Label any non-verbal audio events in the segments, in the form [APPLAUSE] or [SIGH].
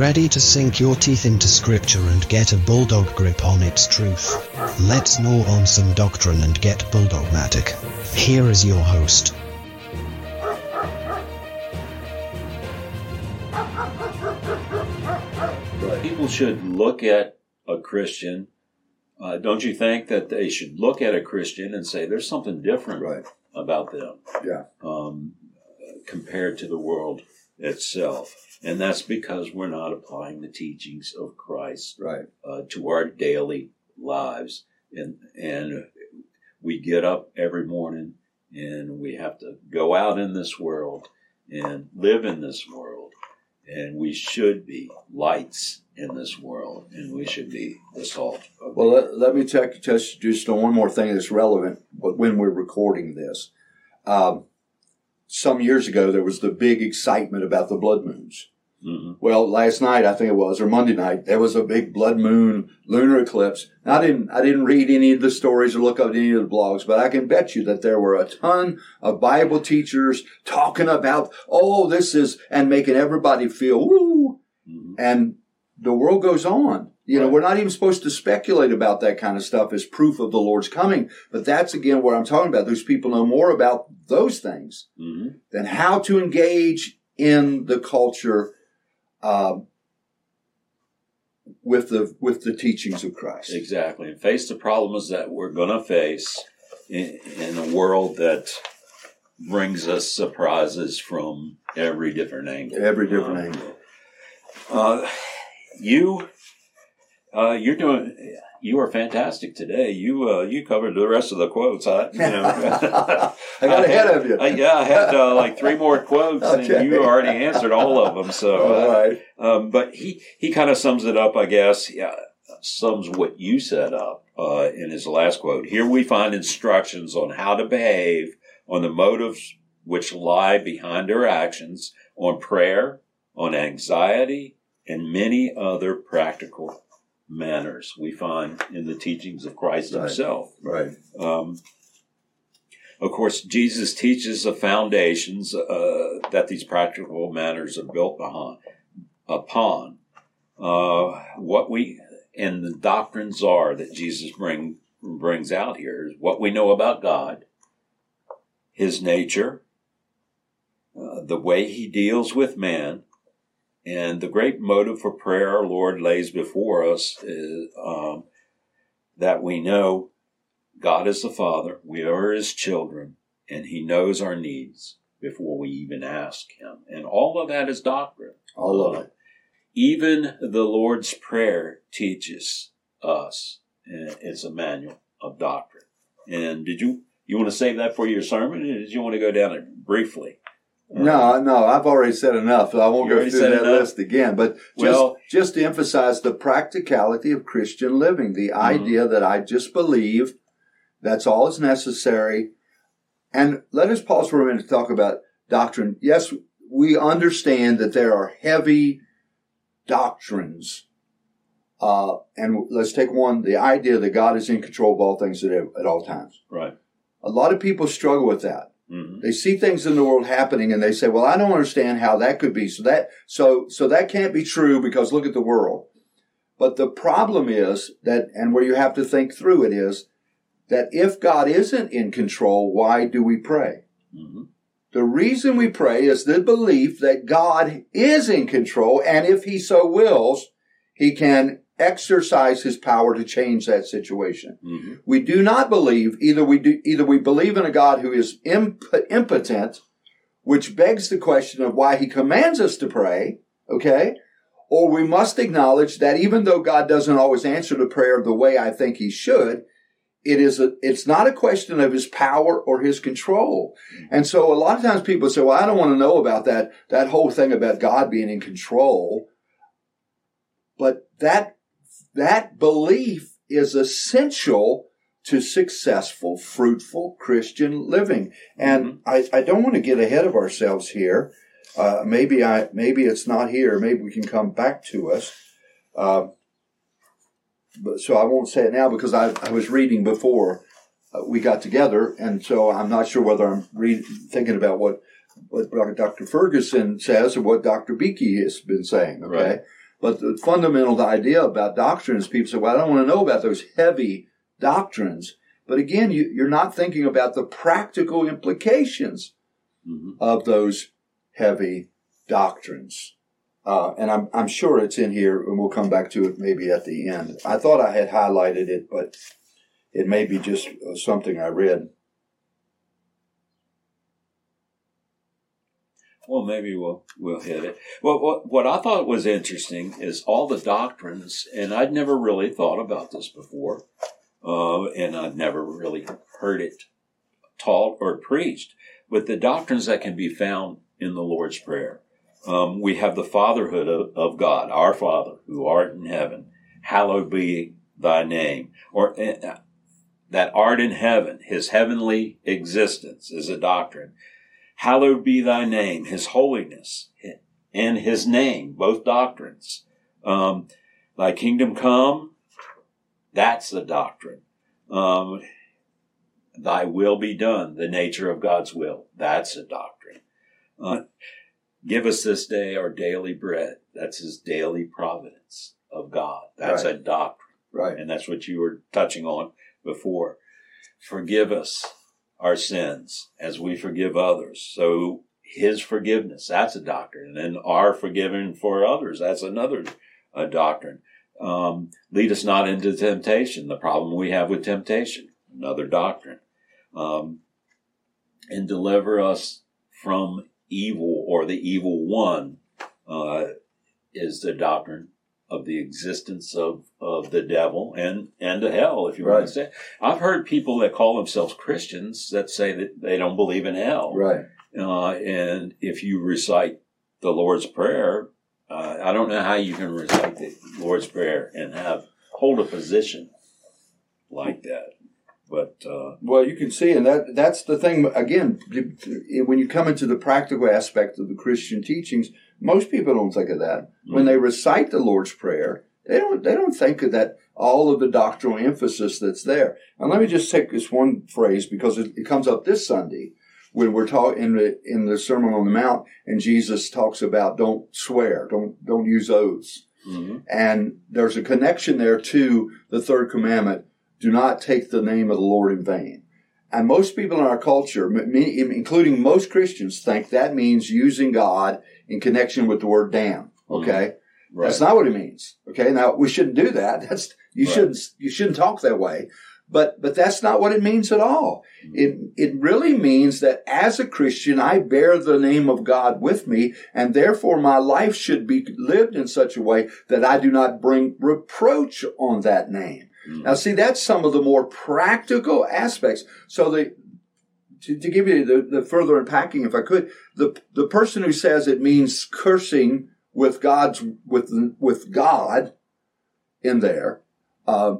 ready to sink your teeth into scripture and get a bulldog grip on its truth? Let's gnaw on some doctrine and get bulldogmatic. Here is your host. People should look at a Christian. Uh, don't you think that they should look at a Christian and say there's something different Right. about them Yeah. um, compared to the world itself? And that's because we're not applying the teachings of Christ Right. uh, to our daily lives, and and we get up every morning and we have to go out in this world and live in this world, and we should be lights in this world, and we should be the salt. Of Well, let, let me just on one more thing that's relevant when we're recording this. Um, some years ago, there was the big excitement about the blood moons. Hmm Well, last night I think it was, or Monday night, there was a big blood moon lunar eclipse. Now, I didn't I didn't read any of the stories or look up any of the blogs, but I can bet you that there were a ton of Bible teachers talking about, oh, this is, and making everybody feel woo. hmm And the world goes on. You know, Right. we're not even supposed to speculate about that kind of stuff as proof of the Lord's coming. But that's again what I'm talking about. Those people know more about those things hmm than how to engage in the culture um, with the with the teachings of Christ. Exactly, and face the problems that we're going to face in, in a world that brings us surprises from every different angle. Every different Uh, angle. Uh, you, uh, you're doing. You are fantastic today. You uh, you covered the rest of the quotes. I, you know, [LAUGHS] I got ahead had- of you. I, [LAUGHS] yeah, I had uh, like three more quotes, Okay. and you already answered all of them. So, All uh, um, but he he kind of sums it up, I guess. Yeah, sums what you set up uh, in his last quote. Here we find instructions on how to behave, on the motives which lie behind our actions, on prayer, on anxiety, and many other practical manners we find in the teachings of Christ Right. Himself. Right. Um, of course, Jesus teaches the foundations uh, that these practical manners are built behind, upon. Uh, what we and the doctrines are that Jesus bring brings out here is what we know about God, His nature, uh, the way He deals with man, and the great motive for prayer our Lord lays before us is um, that we know God is the Father, we are His children, and He knows our needs before we even ask Him. And all of that is doctrine. All of it. Even the Lord's Prayer teaches us, and it's a manual of doctrine. And did you you want to save that for your sermon, or did you want to go down it briefly? No, no, I've already said enough. I won't You go through that enough? list again. But just, Well- just to emphasize the practicality of Christian living, the Mm-hmm. idea that I just believe that's all is necessary. And let us pause for a minute to talk about doctrine. Yes, we understand that there are heavy doctrines. Uh, and let's take one, the idea that God is in control of all things at, at all times. Right. A lot of people struggle with that. Hmm They see things in the world happening and they say, well, I don't understand how that could be. So that, so, so that can't be true because look at the world. But the problem is that, and where you have to think through it is that if God isn't in control, why do we pray? hmm The reason we pray is the belief that God is in control and if he so wills, he can exercise his power to change that situation. hmm We do not believe either we do either we believe in a God who is imp- impotent, which begs the question of why he commands us to pray, okay? Or we must acknowledge that even though God doesn't always answer the prayer the way I think he should, it is a, it's not a question of his power or his control. And so a lot of times people say, well, I don't want to know about that, that whole thing about God being in control. But that, that belief is essential to successful, fruitful Christian living. And I, I don't want to get ahead of ourselves here. Uh, maybe I, maybe it's not here. Maybe we can come back to us. Uh, but so I won't say it now because I, I was reading before uh, we got together, and so I'm not sure whether I'm read, thinking about what what Dr. Ferguson says or what Dr. Beeke has been saying. Okay, Right. But the fundamental idea about doctrine is people say, well, I don't want to know about those heavy doctrines. But again, you, are not thinking about the practical implications mm-hmm. of those heavy doctrines. Uh, and I'm, I'm sure it's in here, and we'll come back to it maybe at the end. I thought I had highlighted it, but it may be just uh, something I read. Well, maybe we'll we'll hit it. What what I thought was interesting is all the doctrines, and I'd never really thought about this before, uh, and I'd never really heard it taught or preached. But the doctrines that can be found in the Lord's Prayer, um, we have the fatherhood of, of, God, our Father who art in heaven, hallowed be thy name, or uh, that art in heaven, His heavenly existence is a doctrine Hallowed be thy name, his holiness, and his name, both doctrines. Um, thy kingdom come, that's the doctrine. Um, thy will be done, the nature of God's will, that's a doctrine. Uh, give us this day our daily bread, that's his daily providence of God. That's right. a doctrine. Right. And that's what you were touching on before. Forgive us our sins as we forgive others. So his forgiveness, that's a doctrine. And then our forgiving for others, that's another a doctrine. Um, lead us not into temptation, the problem we have with temptation, another doctrine. Um, and deliver us from evil or the evil one uh, is the doctrine of the existence of, of the devil and, and to hell, if you right. want to say. I've heard people that call themselves Christians that say that they don't believe in hell. Right. Uh, and if you recite the Lord's Prayer, uh, I don't know how you can recite the Lord's Prayer and have hold a position like that. But uh, well, you can see, and that that's the thing. Again, when you come into the practical aspect of the Christian teachings, most people don't think of that. Mm-hmm. When they recite the Lord's Prayer, they don't they don't think of that all of the doctrinal emphasis that's there. And let me just take this one phrase because it, it comes up this Sunday when we're talking in the in the Sermon on the Mount, and Jesus talks about don't swear, don't don't use oaths. Mm-hmm. And there's a connection there to the third commandment: do not take the name of the Lord in vain. And most people in our culture, including most Christians, think that means using God in connection with the word damn. Mm-hmm. Okay. Right. That's not what it means. Okay. Now we shouldn't do that. [LAUGHS] That's, you right. shouldn't, you shouldn't talk that way. But, but that's not what it means at all. Mm-hmm. It, it really means that as a Christian, I bear the name of God with me, and therefore my life should be lived in such a way that I do not bring reproach on that name. Now, see, that's some of the more practical aspects. So the, to, to give you the, the further unpacking, if I could, the the person who says it means cursing with God's with with God in there, uh,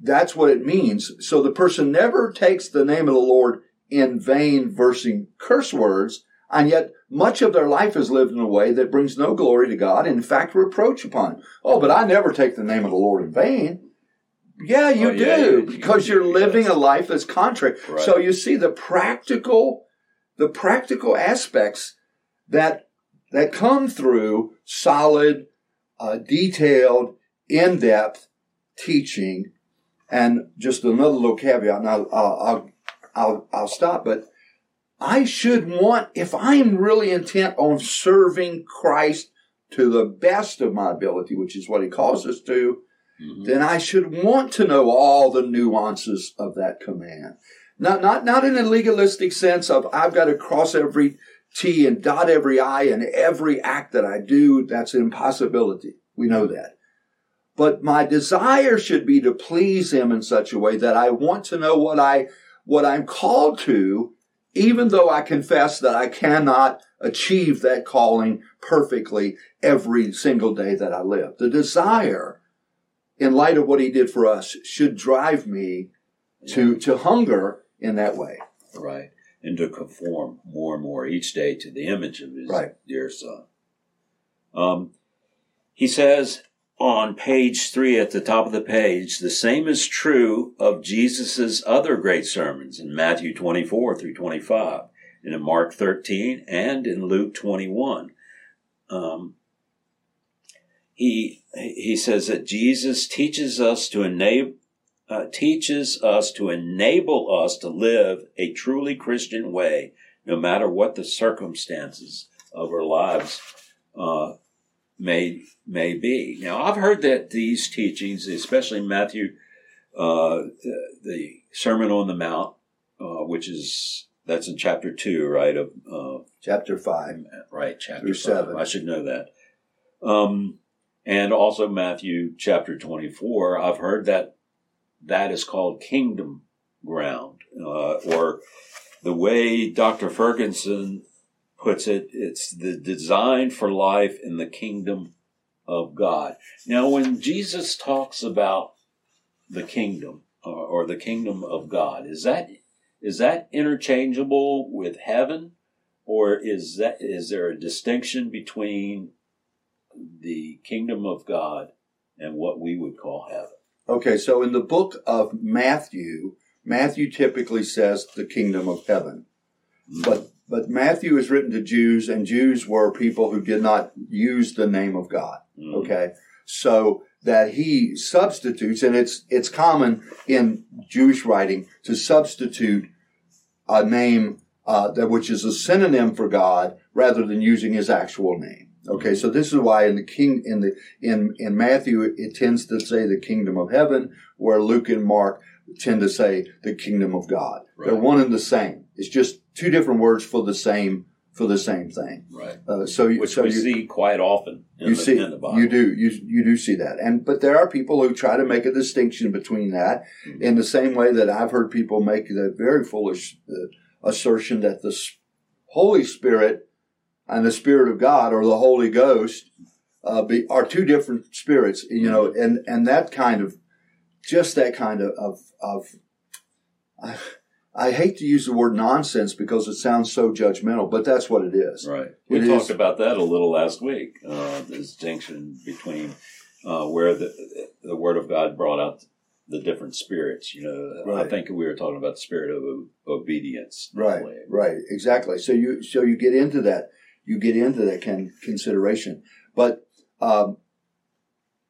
that's what it means. So the person never takes the name of the Lord in vain, versing curse words, and yet much of their life is lived in a way that brings no glory to God, in fact reproach upon him. Oh, but I never take the name of the Lord in vain. Yeah, you oh, do yeah, you, because you, are living a life that's contrary. Right. So you see the practical, the practical aspects that that come through solid, uh, detailed, in-depth teaching. And just another little caveat, and I'll, I'll, I'll, I'll stop, but I should want, if I'm really intent on serving Christ to the best of my ability, which is what he calls us to, mm-hmm. then I should want to know all the nuances of that command. Not, not, not in a legalistic sense of I've got to cross every T and dot every I and every act that I do. That's an impossibility. We know that. But my desire should be to please him in such a way that I want to know what I, what I'm called to, even though I confess that I cannot achieve that calling perfectly every single day that I live. The desire in light of what he did for us should drive me to, to hunger in that way. Right. And to conform more and more each day to the image of his right. dear son. Um, he says on page three at the top of the page, the same is true of Jesus' other great sermons in Matthew 24 through 25, and in Mark 13, and in Luke 21. Um, he he says that Jesus teaches us to enable uh, teaches us to enable us to live a truly Christian way, no matter what the circumstances of our lives uh, may may be. Now, I've heard that these teachings, especially Matthew, uh, the, the, Sermon on the Mount, uh, which is that's in chapter two, right? Of uh, chapter five, right? Chapter five. seven. I should know that. Um, and also Matthew chapter twenty-four. I've heard that that is called kingdom ground, uh, or the way Dr. Ferguson puts it, it's the design for life in the kingdom of God. Now, when Jesus talks about the kingdom uh, or the kingdom of God, is that is that interchangeable with heaven, or is that is there a distinction between the kingdom of God and what we would call heaven? Okay, so in the book of Matthew, Matthew typically says the kingdom of heaven. Mm-hmm. But but Matthew is written to Jews, and Jews were people who did not use the name of God. Mm-hmm. Okay, so that he substitutes, and it's it's common in Jewish writing to substitute a name uh, that which is a synonym for God rather than using his actual name. Okay, so this is why in the king in the in in Matthew it tends to say the kingdom of heaven, where Luke and Mark tend to say the kingdom of God. Right. They're one and the same. It's just two different words for the same for the same thing. Right. Uh, so you, which so we you, see quite often. you the, see you do you you do see that, and but there are people who try to make a distinction between that mm-hmm. in the same way that I've heard people make the very foolish uh, assertion that the Holy Spirit and the Spirit of God or the Holy Ghost uh, be, are two different spirits, you know, mm-hmm. and, and that kind of, just that kind of, of, of I, I, hate to use the word nonsense because it sounds so judgmental, but that's what it is. Right. We it talked is. about that a little last week, uh, the distinction between uh, where the, the Word of God brought out the different spirits. You know, right. I think we were talking about the spirit of obedience. Right, right, exactly. So you so you get into that you get into that can, consideration. But um,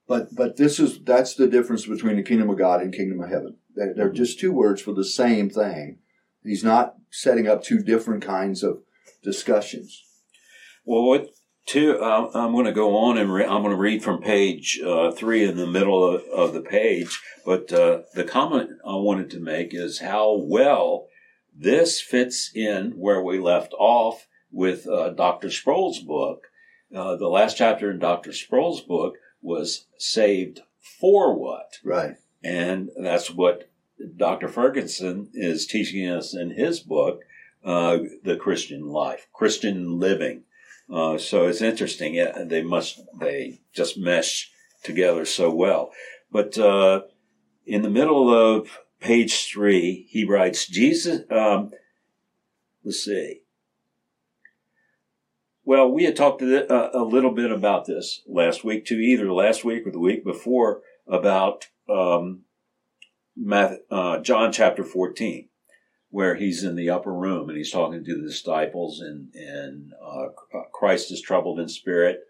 but but this is that's the difference between the kingdom of God and kingdom of heaven. They're, they're just two words for the same thing. He's not setting up two different kinds of discussions. Well, what two? Uh, I'm going to go on and re- I'm going to read from page uh, three in the middle of, of the page. But uh, the comment I wanted to make is how well this fits in where we left off with uh, Dr. Sproul's book. Uh, the last chapter in Dr. Sproul's book was saved for what? Right. And that's what Dr. Ferguson is teaching us in his book, uh, The Christian Life, Christian Living. Uh, so it's interesting. Yeah, they must, they just mesh together so well. But, uh, in the middle of page three, he writes, Jesus, um, let's see. Well, we had talked a, uh, a, little bit about this last week too, either last week or the week before about um, uh, John chapter 14, where he's in the upper room and he's talking to the disciples, and, and uh, uh Christ is troubled in spirit,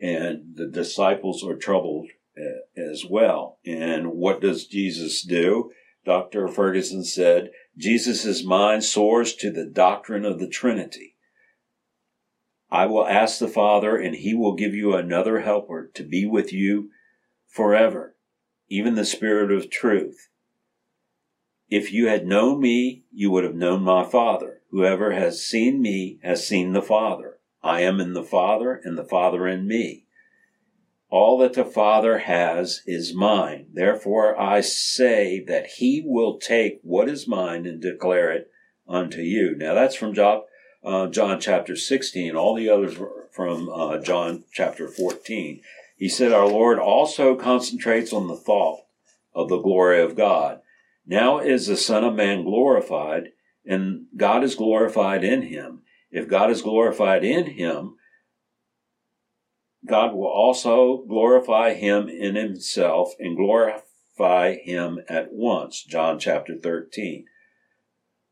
and the disciples are troubled uh, as well. And what does Jesus do? Dr. Ferguson said, Jesus' mind soars to the doctrine of the Trinity I will ask the Father, and he will give you another helper to be with you forever, even the Spirit of truth. If you had known me, you would have known my Father. Whoever has seen me has seen the Father. I am in the Father, and the Father in me. All that the Father has is mine. Therefore I say that he will take what is mine and declare it unto you. Now that's from Job uh, John chapter 16, all the others from uh, John chapter 14. He said, Our Lord also concentrates on the thought of the glory of God. Now is the Son of Man glorified, and God is glorified in him. If God is glorified in him, God will also glorify him in himself and glorify him at once. John chapter 13.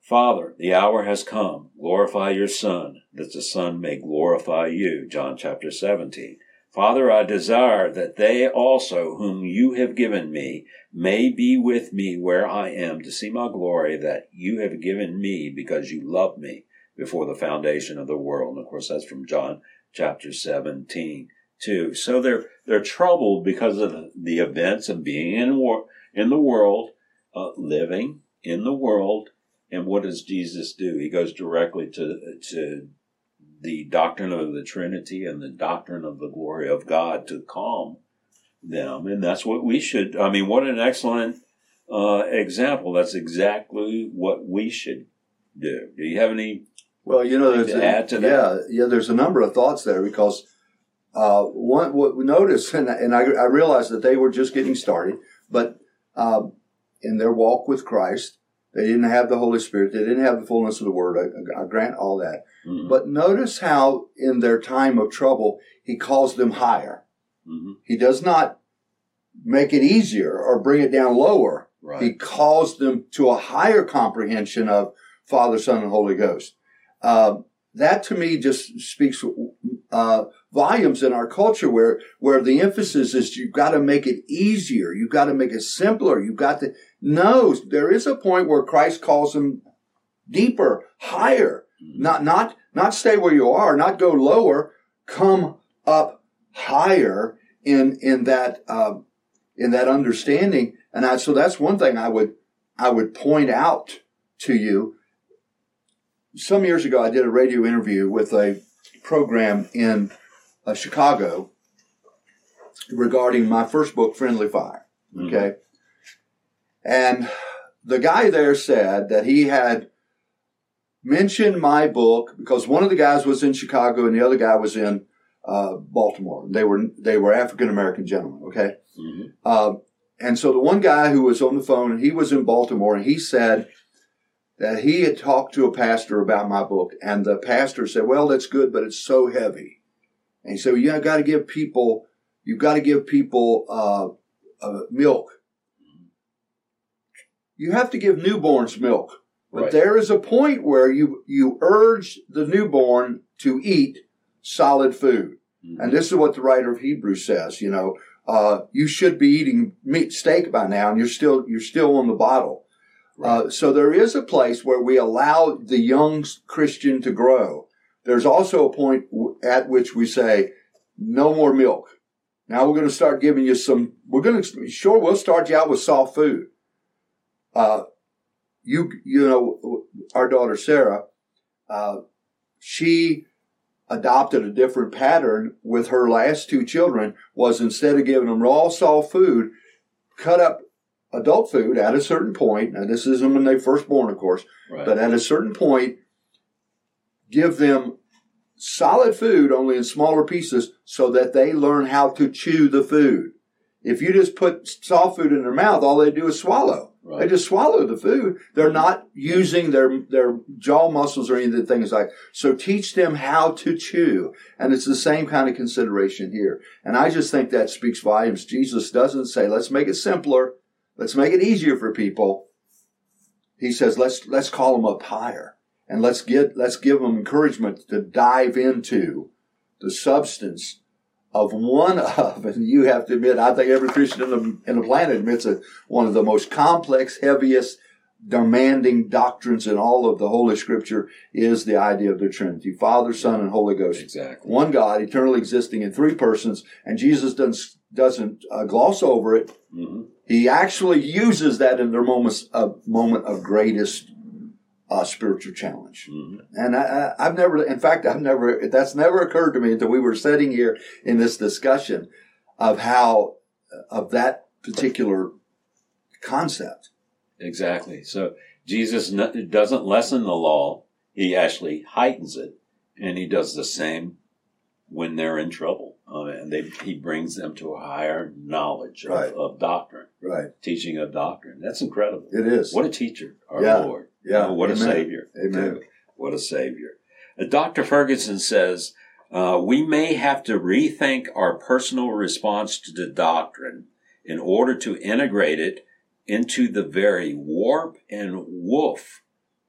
Father, the hour has come. Glorify your Son, that the Son may glorify you. John chapter 17. Father, I desire that they also, whom you have given me, may be with me where I am to see my glory that you have given me because you loved me before the foundation of the world. And of course, that's from John chapter 17 too. So they're, they're troubled because of the events of being in war, in the world, uh, living in the world. And what does Jesus do? He goes directly to, to the doctrine of the Trinity and the doctrine of the glory of God to calm them. And that's what we should, I mean, what an excellent uh, example. That's exactly what we should do. Do you have any? Well, you know, to add to that? yeah, yeah. There's a number of thoughts there because uh, one what we noticed, and, and I, I, realized that they were just getting started, but um, in their walk with Christ, they didn't have the Holy Spirit. They didn't have the fullness of the Word. I, I grant all that. Mm-hmm. But notice how, in their time of trouble, He calls them higher. Mm-hmm. He does not make it easier or bring it down lower. Right. He calls them to a higher comprehension of Father, Son, and Holy Ghost. Uh, that to me just speaks uh, volumes in our culture where where the emphasis is you've got to make it easier, you've got to make it simpler, you've got to no. There is a point where Christ calls them deeper, higher, mm-hmm. not not not stay where you are, not go lower, come up higher in in that uh, in that understanding. And I, so that's one thing I would I would point out to you some years ago, I did a radio interview with a program in uh, Chicago regarding my first book, Friendly Fire. Mm-hmm. Okay. Mm-hmm. And the guy there said that he had mentioned my book because one of the guys was in Chicago and the other guy was in uh, Baltimore. They were they were African American gentlemen. Okay. Mm-hmm. Uh, and so the one guy who was on the phone he was in Baltimore and he said that he had talked to a pastor about my book, and the pastor said, "Well, that's good, but it's so heavy." And he said, "You well, got to give people, you've got to give people uh, uh, milk. You have to give newborns milk, but right. there is a point where you you urge the newborn to eat solid food, mm-hmm. and this is what the writer of Hebrews says. You know, uh, you should be eating meat steak by now, and you're still you're still on the bottle." Uh, so there is a place where we allow the young Christian to grow. There's also a point at which we say, no more milk. Now we're going to start giving you some, we're going to, sure, we'll start you out with soft food. Uh, you, you know, our daughter Sarah, uh, she adopted a different pattern with her last two children was instead of giving them raw soft food, cut up adult food at a certain point. Now, this isn't when they're first born, of course, right. but at a certain point, give them solid food only in smaller pieces so that they learn how to chew the food. If you just put soft food in their mouth, all they do is swallow. Right. They just swallow the food. They're mm-hmm. not using their, their jaw muscles or anything things like, so teach them how to chew. And it's the same kind of consideration here. And I just think that speaks volumes. Jesus doesn't say, let's make it simpler. Let's make it easier for people. He says, let's, let's call them up higher and let's get, let's give them encouragement to dive into the substance of one of, and you have to admit, I think every Christian in the, in the planet admits it, one of the most complex, heaviest, demanding doctrines in all of the Holy Scripture is the idea of the Trinity. Father, Son, and Holy Ghost. Exactly. One God, eternally existing in three persons, and Jesus doesn't, doesn't uh, gloss over it. Mm-hmm. He actually uses that in their moments of moment of greatest uh, spiritual challenge. Mm-hmm. And I, have never, in fact, I've never, that's never occurred to me until we were sitting here in this discussion of how, of that particular concept. Exactly. So Jesus doesn't lessen the law. He actually heightens it. And he does the same when they're in trouble. Uh, and they, he brings them to a higher knowledge of, right. of, doctrine. Right. Teaching of doctrine. That's incredible. It is. What a teacher, our yeah. Lord. Yeah. What Amen. a Savior. Amen. What a Savior. Uh, Dr. Ferguson says, uh, we may have to rethink our personal response to the doctrine in order to integrate it into the very warp and woof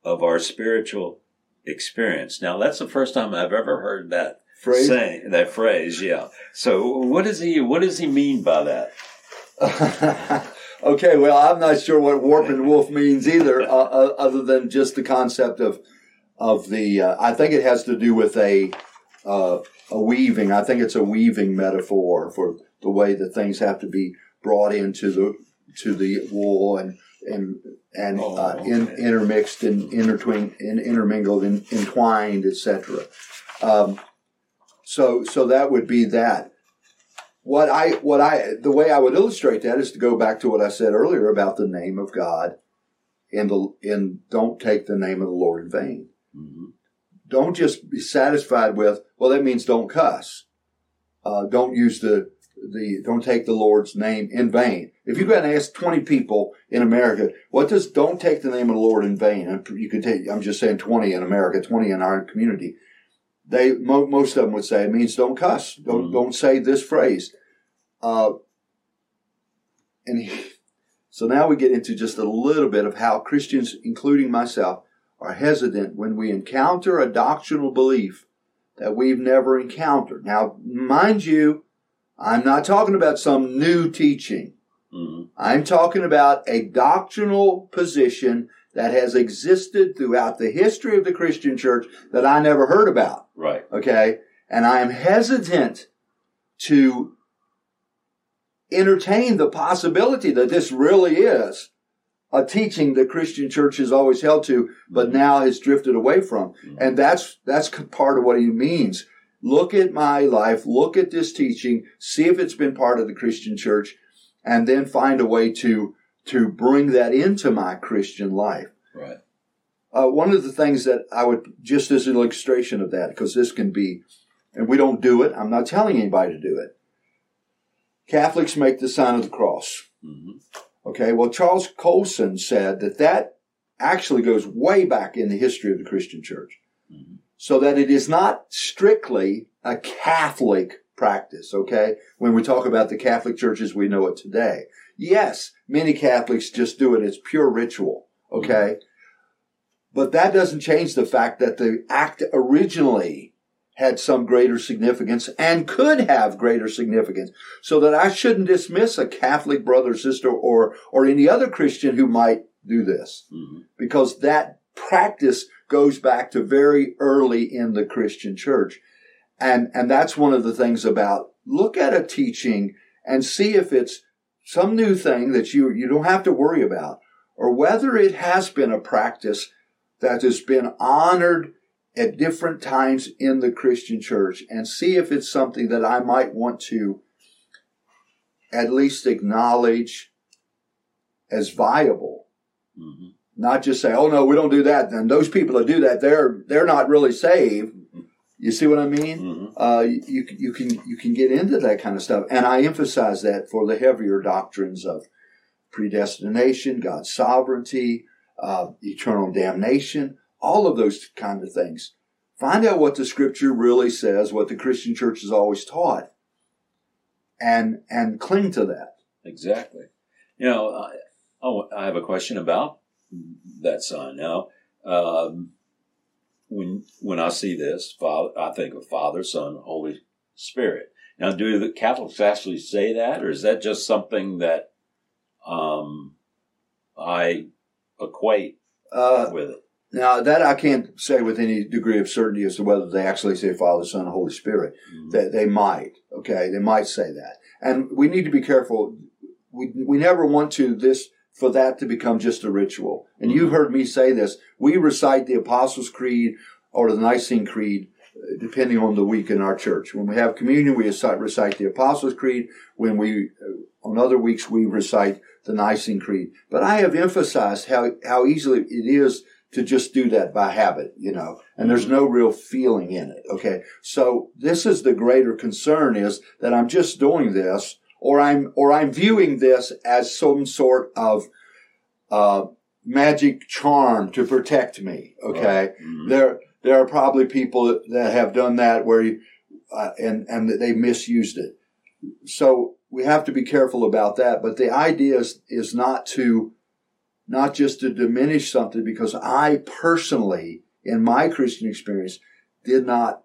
of our spiritual experience. Now, that's the first time I've ever heard that phrase. saying that phrase. Yeah. So what does he what does he mean by that? [LAUGHS] okay, well, I'm not sure what warp and woof means either, uh, uh, other than just the concept of of the. Uh, I think it has to do with a uh, a weaving. I think it's a weaving metaphor for the way that things have to be brought into the to the wool and and and Oh, uh, in, intermixed and intertwined and intermingled and entwined, etc. Um, so so that would be that. What I what I the way I would illustrate that is to go back to what I said earlier about the name of God in the in don't take the name of the Lord in vain. Mhm. Don't just be satisfied with well that means don't cuss. Uh, don't use the the don't take the Lord's name in vain. If you go and ask twenty people in America, what does don't take the name of the Lord in vain? You could take I'm just saying twenty in America, twenty in our community. They mo- most of them would say it means don't cuss. Don't Mhm. don't say this phrase. Uh, and he- so now we get into just a little bit of how Christians, including myself, are hesitant when we encounter a doctrinal belief that we've never encountered. Now, mind you, I'm not talking about some new teaching. Mhm. I'm talking about a doctrinal position that has existed throughout the history of the Christian church that I never heard about. Right. Okay. And I am hesitant to entertain the possibility that this really is a teaching the Christian church has always held to, but mm-hmm. now has drifted away from. Mm-hmm. And that's, that's part of what he means. Look at my life, look at this teaching, see if it's been part of the Christian church, and then find a way to, to bring that into my Christian life. Right. Uh, one of the things that I would, just as an illustration of that, because this can be, and we don't do it, I'm not telling anybody to do it. Catholics make the sign of the cross. Mhm. Okay, well, Charles Colson said that that actually goes way back in the history of the Christian church. Mhm. So that it is not strictly a Catholic practice, okay? When we talk about the Catholic church as we know it today. Yes, many Catholics just do it as pure ritual, okay? But that doesn't change the fact that the act originally had some greater significance and could have greater significance. So that I shouldn't dismiss a Catholic brother, sister, or, or any other Christian who might do this. Mhm. Because that practice goes back to very early in the Christian church. And, and that's one of the things about look at a teaching and see if it's some new thing that you, you don't have to worry about or whether it has been a practice that has been honored at different times in the Christian church and see if it's something that I might want to at least acknowledge as viable. Mhm. Not just say, oh no, we don't do that. And those people that do that, they're, they're not really saved. You see what I mean? Mhm. Uh, you, you can, you can get into that kind of stuff. And I emphasize that for the heavier doctrines of predestination, God's sovereignty, uh, eternal damnation, all of those kind of things. Find out what the scripture really says, what the Christian church has always taught, and, and cling to that. Exactly. You know, I, oh, I have a question about that sign. Now, um, when when I see this, Father, I think of Father, Son, Holy Spirit. Now, do the Catholics actually say that, or is that just something that um, I equate Uh, with it? now that I can't say with any degree of certainty as to whether they actually say Father, Son, Holy Spirit. Mhm. They, they might, okay, they might say that. And we need to be careful. We, we never want to this, for that to become just a ritual. And you've heard me say this. We recite the Apostles' Creed or the Nicene Creed, uh, depending on the week in our church. When we have communion, we recite, the Apostles' Creed. When we, uh, on other weeks, we recite the Nicene Creed. But I have emphasized how, how easily it is to just do that by habit, you know, and there's no real feeling in it. Okay. So this is the greater concern is that I'm just doing this or I'm, or I'm viewing this as some sort of, uh, magic charm to protect me. Okay. Mhm. There, there are probably people that have done that where you, uh, and, and that they misused it. So we have to be careful about that. But the idea is, is not to, not just to diminish something because I personally, in my Christian experience, did not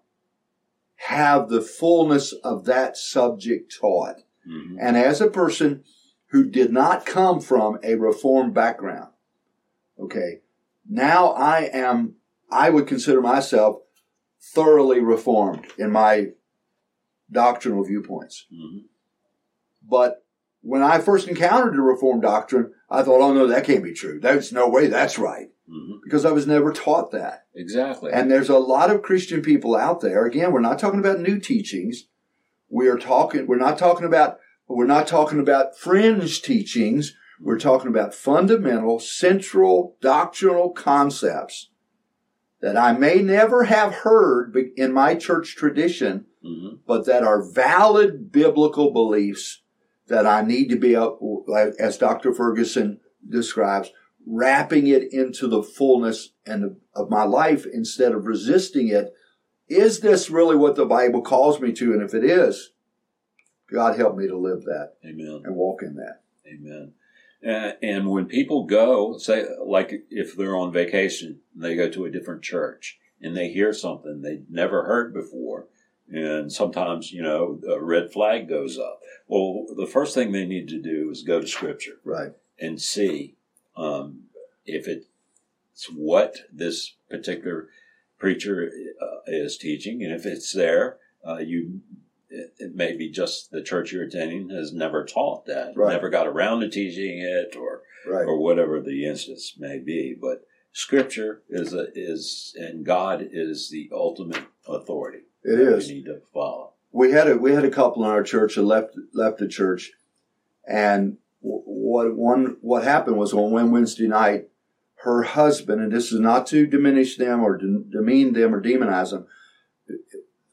have the fullness of that subject taught. Mhm. And as a person who did not come from a reformed background, okay, now I am, I would consider myself thoroughly reformed in my doctrinal viewpoints. Mhm. But when I first encountered the reformed doctrine, I thought, oh no, that can't be true. There's no way that's right. Mhm. Because I was never taught that. Exactly. And there's a lot of Christian people out there. Again, we're not talking about new teachings. We are talking, we're not talking about, we're not talking about fringe teachings. We're talking about fundamental, central doctrinal concepts that I may never have heard in my church tradition, Mhm. but that are valid biblical beliefs that I need to be, uh, as Dr. Ferguson describes, wrapping it into the fullness and of my life instead of resisting it. Is this really what the Bible calls me to? And if it is, God help me to live that Amen. and walk in that. Amen. And, and when people go, say, like if they're on vacation, they go to a different church and they hear something they'd never heard before, and sometimes, you know, a red flag goes up. Well, the first thing they need to do is go to Scripture Right. and see um, if it's what this particular preacher uh, is teaching, and if it's there, uh, you it, it may be just the church you're attending has never taught that, Right. never got around to teaching it, or Right. or whatever the instance may be. But Scripture is a, is and God is the ultimate authority. It that is. We need to follow. we had a we had a couple in our church that left left the church, and what one what happened was on one Wednesday night, her husband, and this is not to diminish them or de- demean them or demonize them,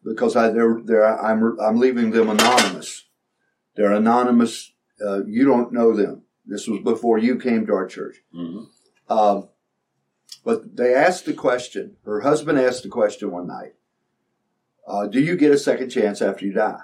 because I they're, they're I'm I'm leaving them anonymous. They're anonymous. Uh, you don't know them. This was before you came to our church. hmm Um, but they asked the question. Her husband asked the question one night: uh, "Do you get a second chance after you die?"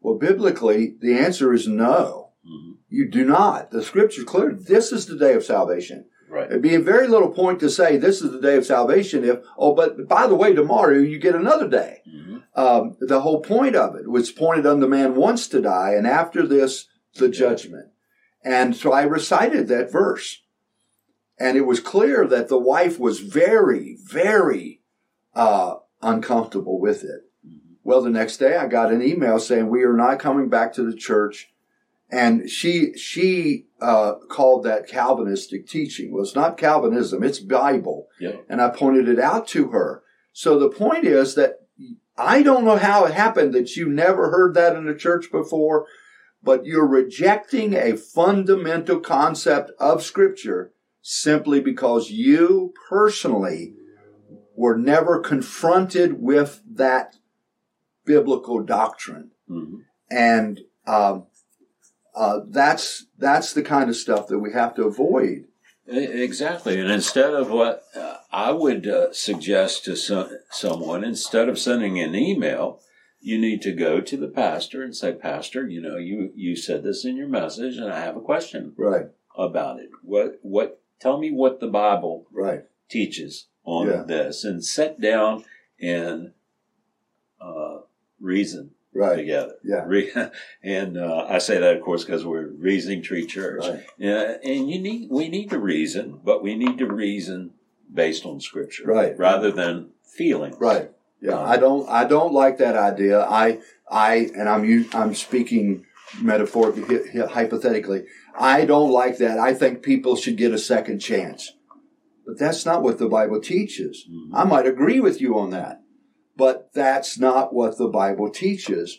Well, biblically, the answer is no. hmm You do not. The scripture's clear. This is the day of salvation. Right. It'd be a very little point to say this is the day of salvation if, oh, but by the way, tomorrow you get another day. hmm Um, the whole point of it was pointed on the man wants to die, and after this, the judgment. And so I recited that verse. And it was clear that the wife was very, very uh, uncomfortable with it. Well, the next day I got an email saying we are not coming back to the church, and she she uh, called that Calvinistic teaching. Well, it's not Calvinism; it's Bible Yeah. and I pointed it out to her. So the point is that I don't know how it happened that you never heard that in the church before, but you're rejecting a fundamental concept of scripture simply because you personally were never confronted with that biblical doctrine. hmm And, um, uh, that's, that's the kind of stuff that we have to avoid. Exactly. And instead of what uh, I would uh, suggest to some, someone, instead of sending an email, you need to go to the pastor and say, Pastor, you know, you, you said this in your message and I have a question Right, about it. What, what, tell me what the Bible right, teaches on Yeah. this and sit down and uh, reason right. together. Yeah. [LAUGHS] And uh, I say that, of course, because we're Reasoning Tree Church. Right. Yeah, and you need we need to reason, but we need to reason based on Scripture, Right. Rather than feelings, Right. Yeah. I don't. I don't like that idea. I. I. And I'm. I'm speaking metaphorically, hy- hy- hypothetically. I don't like that. I think people should get a second chance. But that's not what the Bible teaches. Mhm. I might agree with you on that, but that's not what the Bible teaches.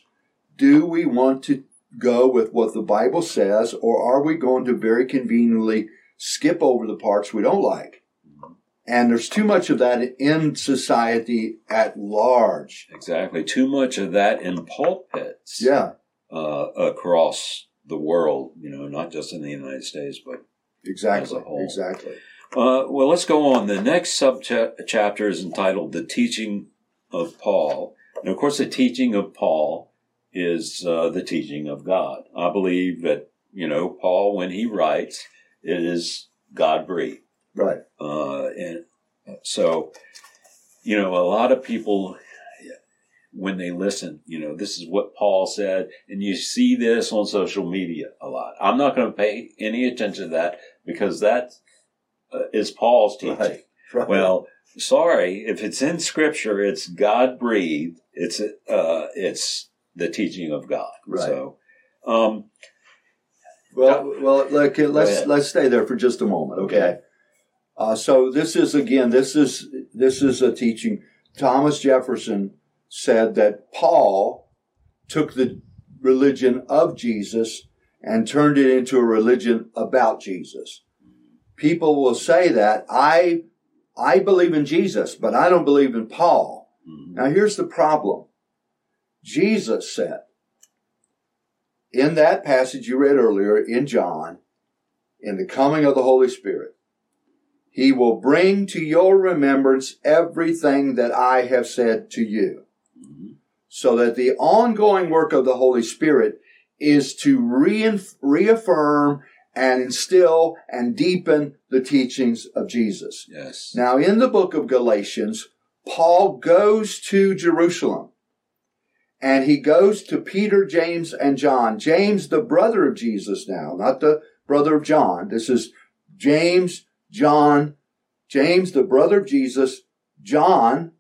Do we want to go with what the Bible says, or are we going to very conveniently skip over the parts we don't like? And there's too much of that in society at large. Exactly. Too much of that in pulpits, Yeah, uh, across the world. You know, not just in the United States, but exactly. As a whole. Exactly. Uh, well, let's go on. The next sub chapter is entitled "The Teaching of Paul," and of course, the teaching of Paul is uh, the teaching of God. I believe that you know Paul, when he writes, it is God breathed, Right. uh, and so you know a lot of people when they listen, you know, this is what Paul said, and you see this on social media a lot. I'm not going to pay any attention to that because that uh, is Paul's teaching. Right. Right. Well, sorry, if it's in Scripture, it's God breathed. It's uh, it's the teaching of God. Right. So, um, Well, well, look, let's let's stay there for just a moment, okay? Okay. Uh, so this is again, this is this is a teaching. Thomas Jefferson said that Paul took the religion of Jesus and turned it into a religion about Jesus. People will say that I I believe in Jesus, but I don't believe in Paul. mhm. Now here's the problem. Jesus said in that passage you read earlier in John, in the coming of the Holy Spirit, he will bring to your remembrance everything that I have said to you. Mhm. So that the ongoing work of the Holy Spirit is to reaffirm and instill and deepen the teachings of Jesus. yes, Now, in the book of Galatians, Paul goes to Jerusalem and he goes to Peter, James, and John. James, the brother of Jesus now, not the brother of John. This is James, John, James, the brother of Jesus, John,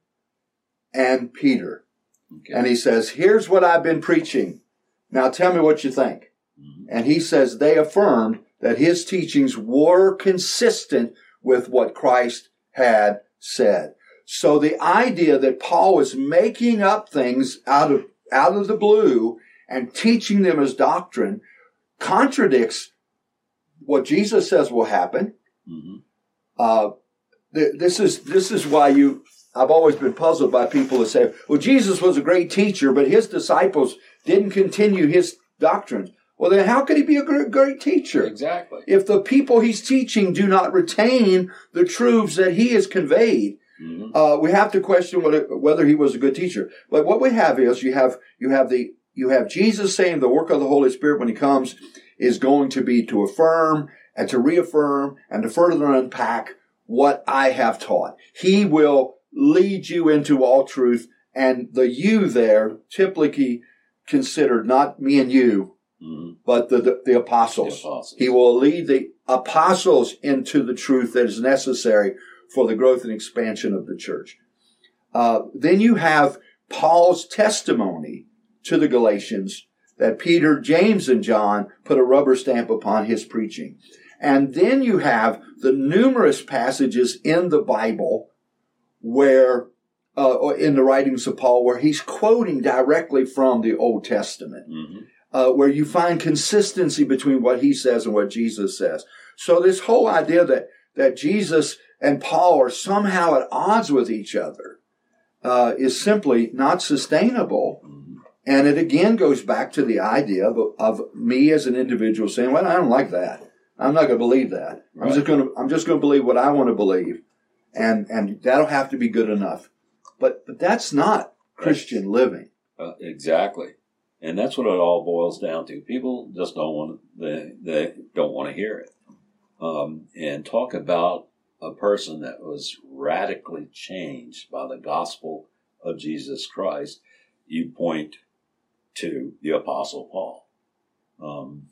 and Peter. okay. And he says, here's what I've been preaching. Now tell me what you think. Mhm. And he says they affirmed that his teachings were consistent with what Christ had said. So the idea that Paul was making up things out of, out of the blue and teaching them as doctrine contradicts what Jesus says will happen. Mhm. Uh, th- this is, this is why you, I've always been puzzled by people that say, well, Jesus was a great teacher, but his disciples didn't continue his doctrines. Well, then how could he be a great, great teacher? exactly. If the people he's teaching do not retain the truths that he has conveyed, Mhm. uh, we have to question whether, whether he was a good teacher. But what we have is you have you have the you have Jesus saying the work of the Holy Spirit when he comes is going to be to affirm and to reaffirm and to further unpack what I have taught. He will lead you into all truth, and the you there typically considered not me and you, Mhm. but the the, the apostles. The apostles. He will lead the apostles into the truth that is necessary for the growth and expansion of the church. Uh, then you have Paul's testimony to the Galatians that Peter, James, and John put a rubber stamp upon his preaching. And then you have the numerous passages in the Bible where, uh, in the writings of Paul, where he's quoting directly from the Old Testament Mhm. Uh, where you find consistency between what he says and what Jesus says. So this whole idea that that Jesus and Paul are somehow at odds with each other uh, is simply not sustainable. Mhm. And it again goes back to the idea of, of me as an individual saying, "Well, I don't like that. I'm not going to believe that. I'm just going to I'm just going to believe what I want to believe, and and that'll have to be good enough." But but that's not Christian living. Uh, exactly, and that's what it all boils down to. People just don't want to, they, they don't want to hear it. Um, and talk about a person that was radically changed by the gospel of Jesus Christ. You point to the Apostle Paul, um,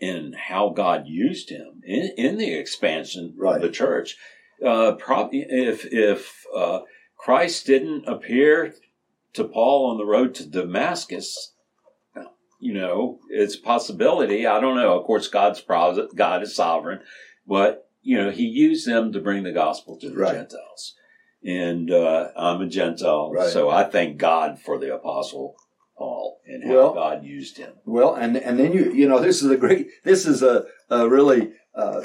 and how God used him in, in the expansion Right. of the church. Uh, probably if if uh, Christ didn't appear to Paul on the road to Damascus, you know, it's a possibility. I don't know. Of course, God's God is sovereign, but you know, He used them to bring the gospel to the Right. Gentiles. And uh, I'm a Gentile, Right. so I thank God for the apostle Paul and how Well- God used him. Well, and and then you you know this is a great this is a, a really uh,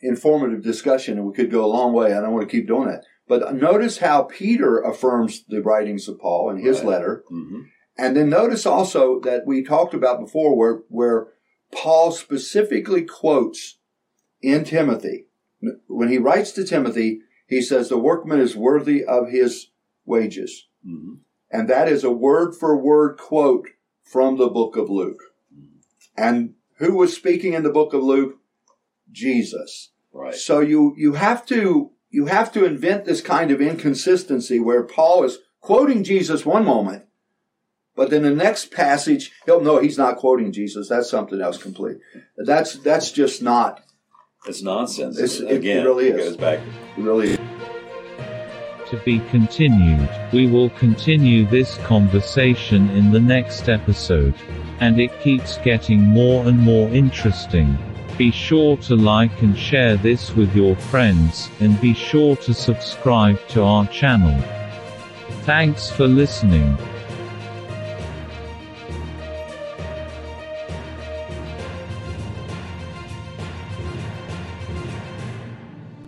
informative discussion, and we could go a long way. I don't want to keep doing that, but notice how Peter affirms the writings of Paul in his Right. letter, hmm and then notice also that we talked about before where where Paul specifically quotes in Timothy when he writes to Timothy, he says the workman is worthy of his wages. hmm And that is a word for word quote from the book of Luke. And who was speaking in the book of Luke? Jesus. Right. So you, you have to, you have to invent this kind of inconsistency where Paul is quoting Jesus one moment, but then the next passage, he'll know he's not quoting Jesus. That's something else complete. That's that's just not. It's nonsense. It's- it Again, really is. goes back. Really, To be continued. We will continue this conversation in the next episode. And it keeps getting more and more interesting. Be sure to like and share this with your friends, and be sure to subscribe to our channel. Thanks for listening.